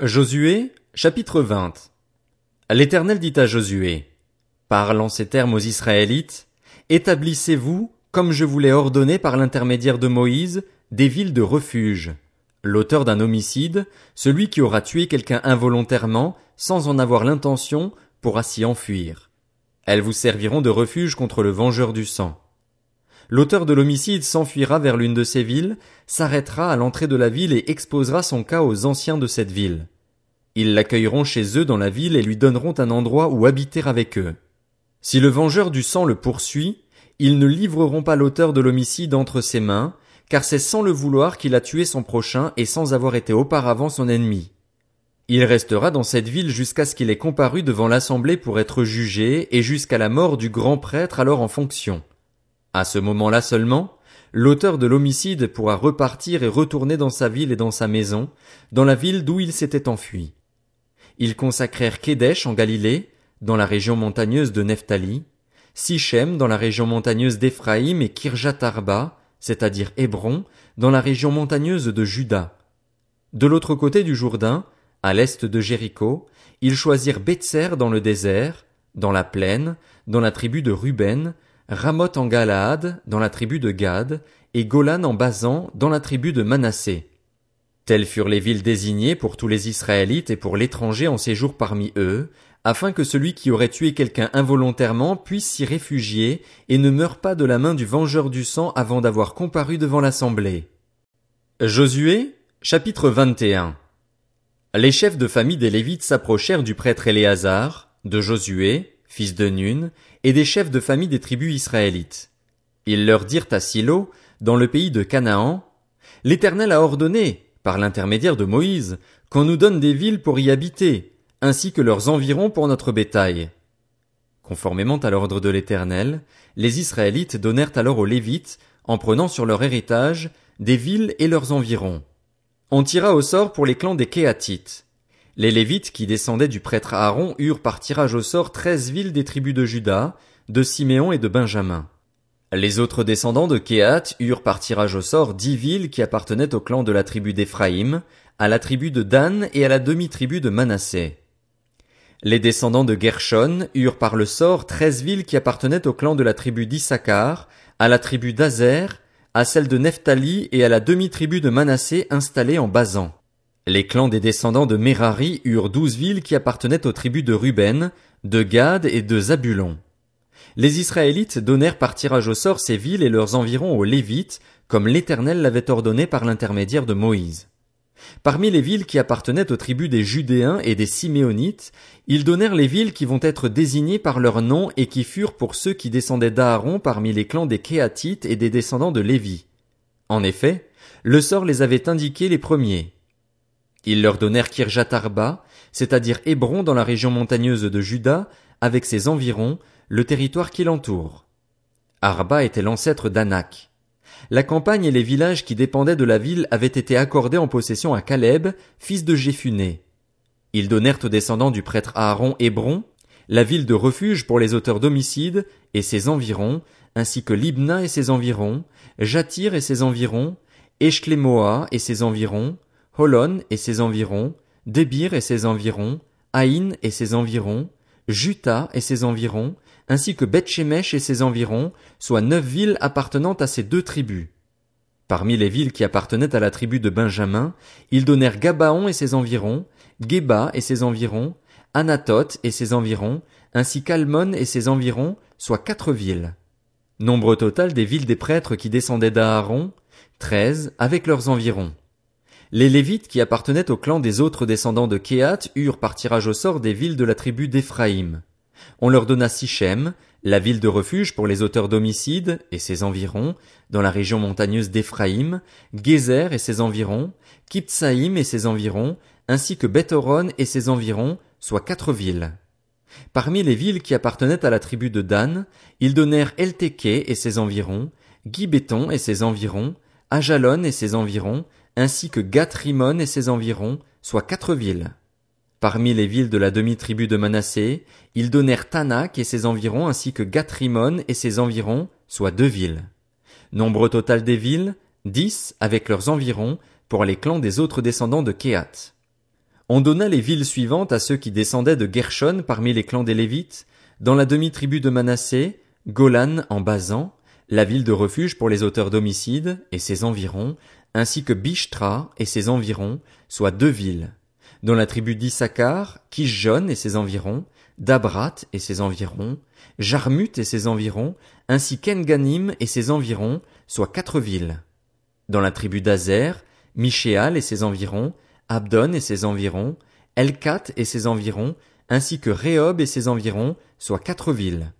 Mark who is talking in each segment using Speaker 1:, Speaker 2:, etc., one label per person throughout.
Speaker 1: Josué, chapitre 20. L'Éternel dit à Josué, Parle en ces termes aux Israélites, Établissez-vous, comme je vous l'ai ordonné par l'intermédiaire de Moïse, des villes de refuge. L'auteur d'un homicide, celui qui aura tué quelqu'un involontairement, sans en avoir l'intention, pourra s'y enfuir. Elles vous serviront de refuge contre le vengeur du sang. L'auteur de l'homicide s'enfuira vers l'une de ces villes, s'arrêtera à l'entrée de la ville et exposera son cas aux anciens de cette ville. Ils l'accueilleront chez eux dans la ville et lui donneront un endroit où habiter avec eux. Si le vengeur du sang le poursuit, ils ne livreront pas l'auteur de l'homicide entre ses mains, car c'est sans le vouloir qu'il a tué son prochain et sans avoir été auparavant son ennemi. Il restera dans cette ville jusqu'à ce qu'il ait comparu devant l'assemblée pour être jugé et jusqu'à la mort du grand prêtre alors en fonction. À ce moment-là seulement, l'auteur de l'homicide pourra repartir et retourner dans sa ville et dans sa maison, dans la ville d'où il s'était enfui. Ils consacrèrent Kédesh en Galilée, dans la région montagneuse de Nephtali, Sichem dans la région montagneuse d'Éphraïm et Kirjatarba, c'est-à-dire Hébron, dans la région montagneuse de Juda. De l'autre côté du Jourdain, à l'est de Jéricho, ils choisirent Betser dans le désert, dans la plaine, dans la tribu de Ruben, Ramoth en Galaad, dans la tribu de Gad, et Golan en Basan, dans la tribu de Manassé. Telles furent les villes désignées pour tous les Israélites et pour l'étranger en séjour parmi eux, afin que celui qui aurait tué quelqu'un involontairement puisse s'y réfugier et ne meure pas de la main du vengeur du sang avant d'avoir comparu devant l'assemblée. Josué, chapitre 21. Les chefs de famille des Lévites s'approchèrent du prêtre Éléazar, de Josué, fils de Nun, et des chefs de famille des tribus israélites. Ils leur dirent à Silo, dans le pays de Canaan, L'Éternel a ordonné, par l'intermédiaire de Moïse, qu'on nous donne des villes pour y habiter, ainsi que leurs environs pour notre bétail. Conformément à l'ordre de l'Éternel, les Israélites donnèrent alors aux Lévites, en prenant sur leur héritage, des villes et leurs environs. On tira au sort pour les clans des Kéatites. Les Lévites qui descendaient du prêtre Aaron eurent par tirage au sort treize villes des tribus de Juda, de Siméon et de Benjamin. Les autres descendants de Kéat eurent par tirage au sort dix villes qui appartenaient au clan de la tribu d'Éphraïm, à la tribu de Dan et à la demi-tribu de Manassé. Les descendants de Gershon eurent par le sort treize villes qui appartenaient au clan de la tribu d'Issachar, à la tribu d'Azer, à celle de Nephtali et à la demi-tribu de Manassé installée en Basan. Les clans des descendants de Merari eurent douze villes qui appartenaient aux tribus de Ruben, de Gad et de Zabulon. Les Israélites donnèrent par tirage au sort ces villes et leurs environs aux Lévites, comme l'Éternel l'avait ordonné par l'intermédiaire de Moïse. Parmi les villes qui appartenaient aux tribus des Judéens et des Siméonites, ils donnèrent les villes qui vont être désignées par leur nom et qui furent pour ceux qui descendaient d'Aaron parmi les clans des Kéatites et des descendants de Lévi. En effet, le sort les avait indiqués les premiers. Ils leur donnèrent Kirjatarba, c'est-à-dire Hébron dans la région montagneuse de Juda, avec ses environs, le territoire qui l'entoure. Arba était l'ancêtre d'Anak. La campagne et les villages qui dépendaient de la ville avaient été accordés en possession à Caleb, fils de Jéphuné. Ils donnèrent aux descendants du prêtre Aaron Hébron, la ville de refuge pour les auteurs d'homicides et ses environs, ainsi que Libna et ses environs, Jatir et ses environs, Eshklemoa et ses environs, Holon et ses environs, Débir et ses environs, Haïn et ses environs, Juta et ses environs, ainsi que Bethshemesh et ses environs, soit neuf villes appartenant à ces deux tribus. Parmi les villes qui appartenaient à la tribu de Benjamin, ils donnèrent Gabaon et ses environs, Geba et ses environs, Anatoth et ses environs, ainsi qu'Almon et ses environs, soit quatre villes. Nombre total des villes des prêtres qui descendaient d'Aaron, treize avec leurs environs. Les Lévites qui appartenaient au clan des autres descendants de Kéat eurent par tirage au sort des villes de la tribu d'Éphraïm. On leur donna Sichem, la ville de refuge pour les auteurs d'homicides et ses environs, dans la région montagneuse d'Éphraïm, Gézer et ses environs, Kiptsaïm et ses environs, ainsi que Bethoron et ses environs, soit quatre villes. Parmi les villes qui appartenaient à la tribu de Dan, ils donnèrent Elteke et ses environs, Gibéton et ses environs, Ajalon et ses environs, ainsi que Gath-Rimon et ses environs, soit quatre villes. Parmi les villes de la demi-tribu de Manassé, ils donnèrent Tanak et ses environs ainsi que Gath-Rimon et ses environs, soit deux villes. Nombre total des villes, dix avec leurs environs, pour les clans des autres descendants de Kéat. On donna les villes suivantes à ceux qui descendaient de Gershon parmi les clans des Lévites, dans la demi-tribu de Manassé, Golan en Basan, la ville de refuge pour les auteurs d'homicides et ses environs, ainsi que Bishtra et ses environs, soit deux villes. Dans la tribu d'Issachar, Kishjon et ses environs, Dabrat et ses environs, Jarmut et ses environs, ainsi qu'Enganim et ses environs, soit quatre villes. Dans la tribu d'Azer, Michéal et ses environs, Abdon et ses environs, Elkat et ses environs, ainsi que Rehob et ses environs, soit quatre villes.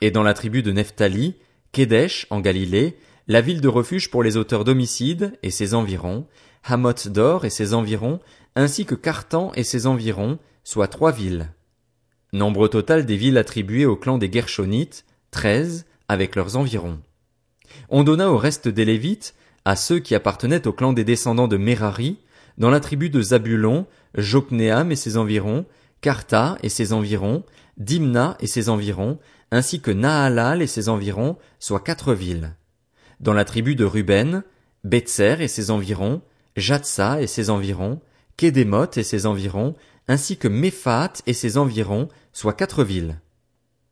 Speaker 1: Et dans la tribu de Nephtali, Kedesh en Galilée, la ville de refuge pour les auteurs d'homicides et ses environs, Hamoth d'Or et ses environs, ainsi que Cartan et ses environs, soit trois villes. Nombre total des villes attribuées au clan des Gershonites, treize, avec leurs environs. On donna au reste des Lévites, à ceux qui appartenaient au clan des descendants de Merari, dans la tribu de Zabulon, Jokneam et ses environs, Karta et ses environs, Dimna et ses environs, ainsi que Nahalal et ses environs, soit quatre villes. Dans la tribu de Ruben, Betzer et ses environs, Jatsa et ses environs, Kédémoth et ses environs, ainsi que Méphat et ses environs, soit quatre villes.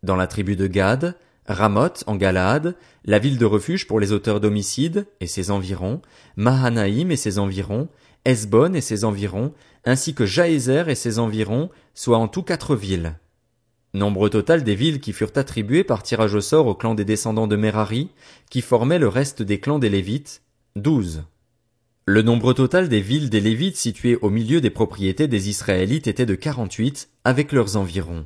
Speaker 1: Dans la tribu de Gad, Ramoth en Galade, la ville de refuge pour les auteurs d'homicides et ses environs, Mahanaïm et ses environs, Esbon et ses environs, ainsi que Jaézer et ses environs, soit en tout quatre villes. Nombre total des villes qui furent attribuées par tirage au sort au clan des descendants de Merari, qui formaient le reste des clans des Lévites, douze. Le nombre total des villes des Lévites situées au milieu des propriétés des Israélites était de quarante-huit, avec leurs environs.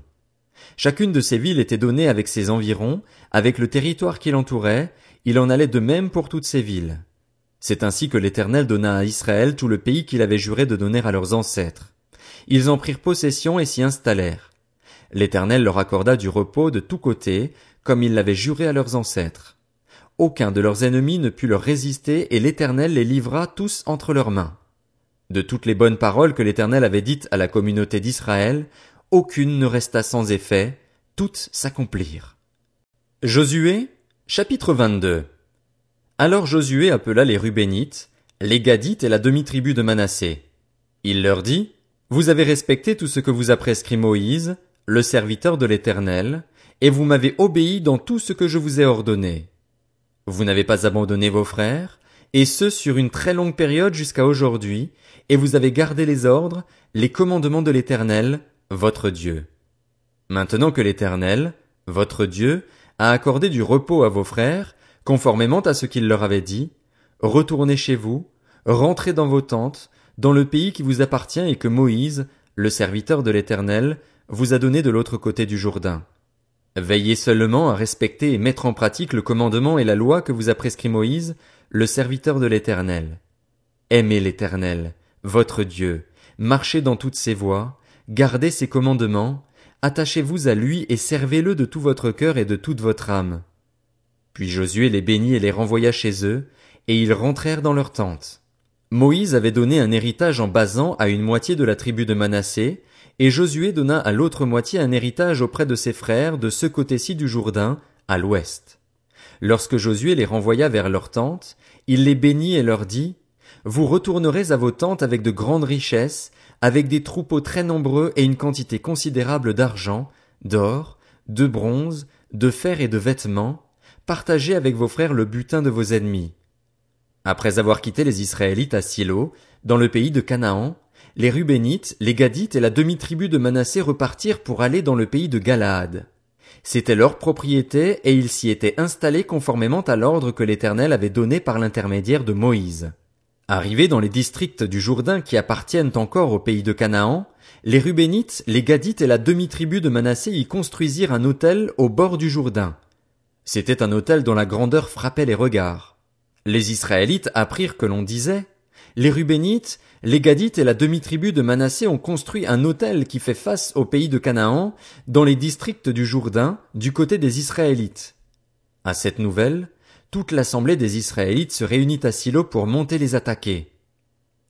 Speaker 1: Chacune de ces villes était donnée avec ses environs, avec le territoire qui l'entourait, il en allait de même pour toutes ces villes. C'est ainsi que l'Éternel donna à Israël tout le pays qu'il avait juré de donner à leurs ancêtres. Ils en prirent possession et s'y installèrent. L'Éternel leur accorda du repos de tous côtés, comme il l'avait juré à leurs ancêtres. Aucun de leurs ennemis ne put leur résister et l'Éternel les livra tous entre leurs mains. De toutes les bonnes paroles que l'Éternel avait dites à la communauté d'Israël, aucune ne resta sans effet, toutes s'accomplirent. Josué, chapitre 22. Alors Josué appela les Rubénites, les Gadites et la demi-tribu de Manassé. Il leur dit, Vous avez respecté tout ce que vous a prescrit Moïse, le serviteur de l'Éternel, et vous m'avez obéi dans tout ce que je vous ai ordonné. Vous n'avez pas abandonné vos frères, et ce sur une très longue période jusqu'à aujourd'hui, et vous avez gardé les ordres, les commandements de l'Éternel, votre Dieu. Maintenant que l'Éternel, votre Dieu, a accordé du repos à vos frères, conformément à ce qu'il leur avait dit, retournez chez vous, rentrez dans vos tentes, dans le pays qui vous appartient et que Moïse, le serviteur de l'Éternel, vous a donné de l'autre côté du Jourdain. Veillez seulement à respecter et mettre en pratique le commandement et la loi que vous a prescrit Moïse, le serviteur de l'Éternel. Aimez l'Éternel, votre Dieu, marchez dans toutes ses voies, gardez ses commandements, attachez-vous à lui et servez-le de tout votre cœur et de toute votre âme. Puis Josué les bénit et les renvoya chez eux, et ils rentrèrent dans leurs tentes. Moïse avait donné un héritage en Basan à une moitié de la tribu de Manassé, et Josué donna à l'autre moitié un héritage auprès de ses frères de ce côté-ci du Jourdain, à l'ouest. Lorsque Josué les renvoya vers leurs tentes, il les bénit et leur dit, Vous retournerez à vos tentes avec de grandes richesses, avec des troupeaux très nombreux et une quantité considérable d'argent, d'or, de bronze, de fer et de vêtements, partagez avec vos frères le butin de vos ennemis. Après avoir quitté les Israélites à Silo, dans le pays de Canaan, les Rubénites, les Gadites et la demi-tribu de Manassé repartirent pour aller dans le pays de Galaad. C'était leur propriété et ils s'y étaient installés conformément à l'ordre que l'Éternel avait donné par l'intermédiaire de Moïse. Arrivés dans les districts du Jourdain qui appartiennent encore au pays de Canaan, les Rubénites, les Gadites et la demi-tribu de Manassé y construisirent un hôtel au bord du Jourdain. C'était un hôtel dont la grandeur frappait les regards. Les Israélites apprirent que l'on disait, les Rubénites, les Gadites et la demi-tribu de Manassé ont construit un hôtel qui fait face au pays de Canaan, dans les districts du Jourdain, du côté des Israélites. À cette nouvelle, toute l'assemblée des Israélites se réunit à Silo pour monter les attaquer.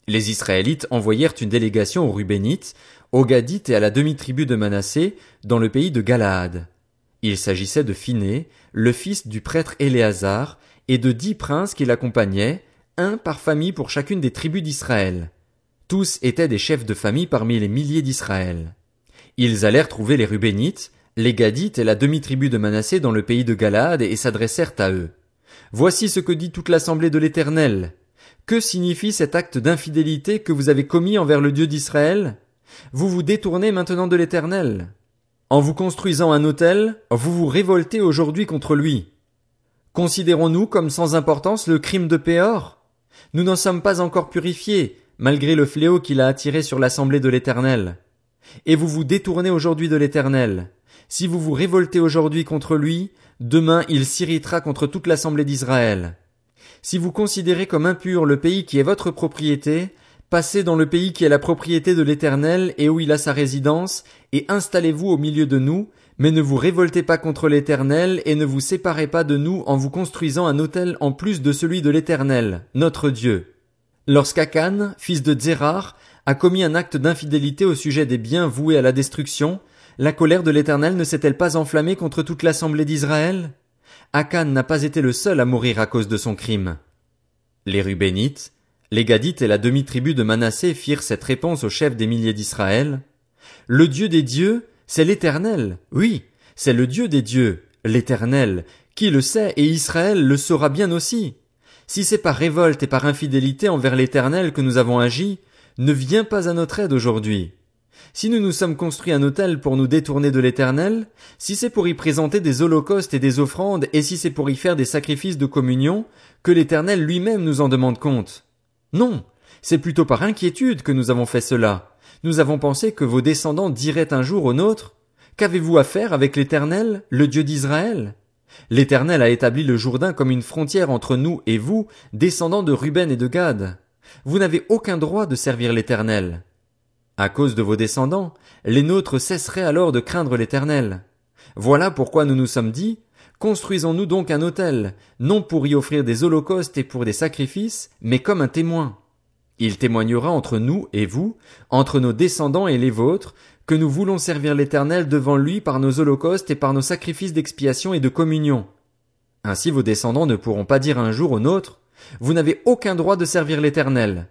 Speaker 1: Les Israélites envoyèrent une délégation aux Rubénites, aux Gadites et à la demi-tribu de Manassé, dans le pays de Galaad. Il s'agissait de Phiné, le fils du prêtre Éléazar, et de dix princes qui l'accompagnaient, un par famille pour chacune des tribus d'Israël. Tous étaient des chefs de famille parmi les milliers d'Israël. Ils allèrent trouver les Rubénites, les Gadites et la demi-tribu de Manassé dans le pays de Galaad et s'adressèrent à eux. Voici ce que dit toute l'assemblée de l'Éternel. Que signifie cet acte d'infidélité que vous avez commis envers le Dieu d'Israël? Vous vous détournez maintenant de l'Éternel. En vous construisant un autel, vous vous révoltez aujourd'hui contre lui. Considérons-nous comme sans importance le crime de Péor? Nous n'en sommes pas encore purifiés, malgré le fléau qu'il a attiré sur l'assemblée de l'Éternel. Et vous vous détournez aujourd'hui de l'Éternel. Si vous vous révoltez aujourd'hui contre lui, demain il s'irritera contre toute l'assemblée d'Israël. Si vous considérez comme impur le pays qui est votre propriété, Passez dans le pays qui est la propriété de l'Éternel et où il a sa résidence, et installez-vous au milieu de nous, mais ne vous révoltez pas contre l'Éternel et ne vous séparez pas de nous en vous construisant un autel en plus de celui de l'Éternel, notre Dieu. Lorsqu'Akan, fils de Zérar, a commis un acte d'infidélité au sujet des biens voués à la destruction, la colère de l'Éternel ne s'est-elle pas enflammée contre toute l'assemblée d'Israël? Akan n'a pas été le seul à mourir à cause de son crime. Les Rubénites, les Gadites et la demi-tribu de Manassé firent cette réponse au chef des milliers d'Israël. Le Dieu des dieux, c'est l'Éternel. Oui, c'est le Dieu des dieux, l'Éternel, qui le sait et Israël le saura bien aussi. Si c'est par révolte et par infidélité envers l'Éternel que nous avons agi, ne viens pas à notre aide aujourd'hui. Si nous nous sommes construits un autel pour nous détourner de l'Éternel, si c'est pour y présenter des holocaustes et des offrandes, et si c'est pour y faire des sacrifices de communion, que l'Éternel lui-même nous en demande compte. Non, c'est plutôt par inquiétude que nous avons fait cela. Nous avons pensé que vos descendants diraient un jour au nôtre Qu'avez-vous à faire avec l'Éternel, le Dieu d'Israël? L'Éternel a établi le Jourdain comme une frontière entre nous et vous, descendants de Ruben et de Gad. Vous n'avez aucun droit de servir l'Éternel. À cause de vos descendants, les nôtres cesseraient alors de craindre l'Éternel. Voilà pourquoi nous nous sommes dit, Construisons-nous donc un autel, non pour y offrir des holocaustes et pour des sacrifices, mais comme un témoin. Il témoignera entre nous et vous, entre nos descendants et les vôtres, que nous voulons servir l'Éternel devant lui par nos holocaustes et par nos sacrifices d'expiation et de communion. Ainsi vos descendants ne pourront pas dire un jour au nôtre, vous n'avez aucun droit de servir l'Éternel.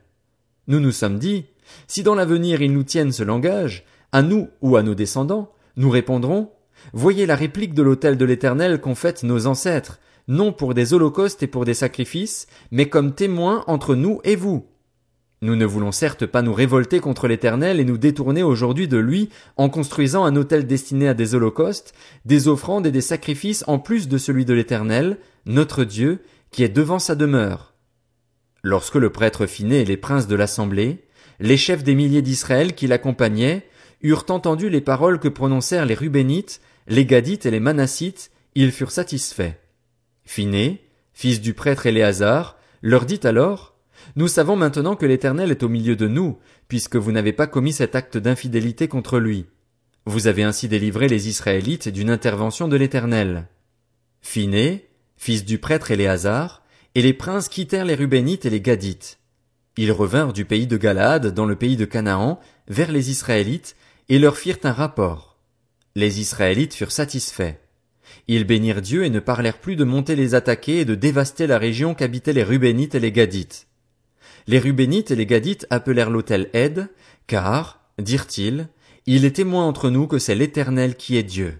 Speaker 1: Nous nous sommes dit, si dans l'avenir ils nous tiennent ce langage, à nous ou à nos descendants, nous répondrons, Voyez la réplique de l'autel de l'Éternel qu'ont faite nos ancêtres, non pour des holocaustes et pour des sacrifices, mais comme témoins entre nous et vous. Nous ne voulons certes pas nous révolter contre l'Éternel et nous détourner aujourd'hui de lui en construisant un autel destiné à des holocaustes, des offrandes et des sacrifices en plus de celui de l'Éternel, notre Dieu, qui est devant sa demeure. Lorsque le prêtre Finé et les princes de l'assemblée, les chefs des milliers d'Israël qui l'accompagnaient, eurent entendu les paroles que prononcèrent les Rubénites, les Gadites et les Manassites, ils furent satisfaits. Phiné, fils du prêtre Éléazar, leur dit alors, Nous savons maintenant que l'Éternel est au milieu de nous, puisque vous n'avez pas commis cet acte d'infidélité contre lui. Vous avez ainsi délivré les Israélites d'une intervention de l'Éternel. Phiné, fils du prêtre Éléazar, et les princes quittèrent les Rubénites et les Gadites. Ils revinrent du pays de Galaad dans le pays de Canaan vers les Israélites et leur firent un rapport. Les Israélites furent satisfaits. Ils bénirent Dieu et ne parlèrent plus de monter les attaquer et de dévaster la région qu'habitaient les Rubénites et les Gadites. Les Rubénites et les Gadites appelèrent l'autel Aide, car, dirent-ils, il est témoin entre nous que c'est l'Éternel qui est Dieu.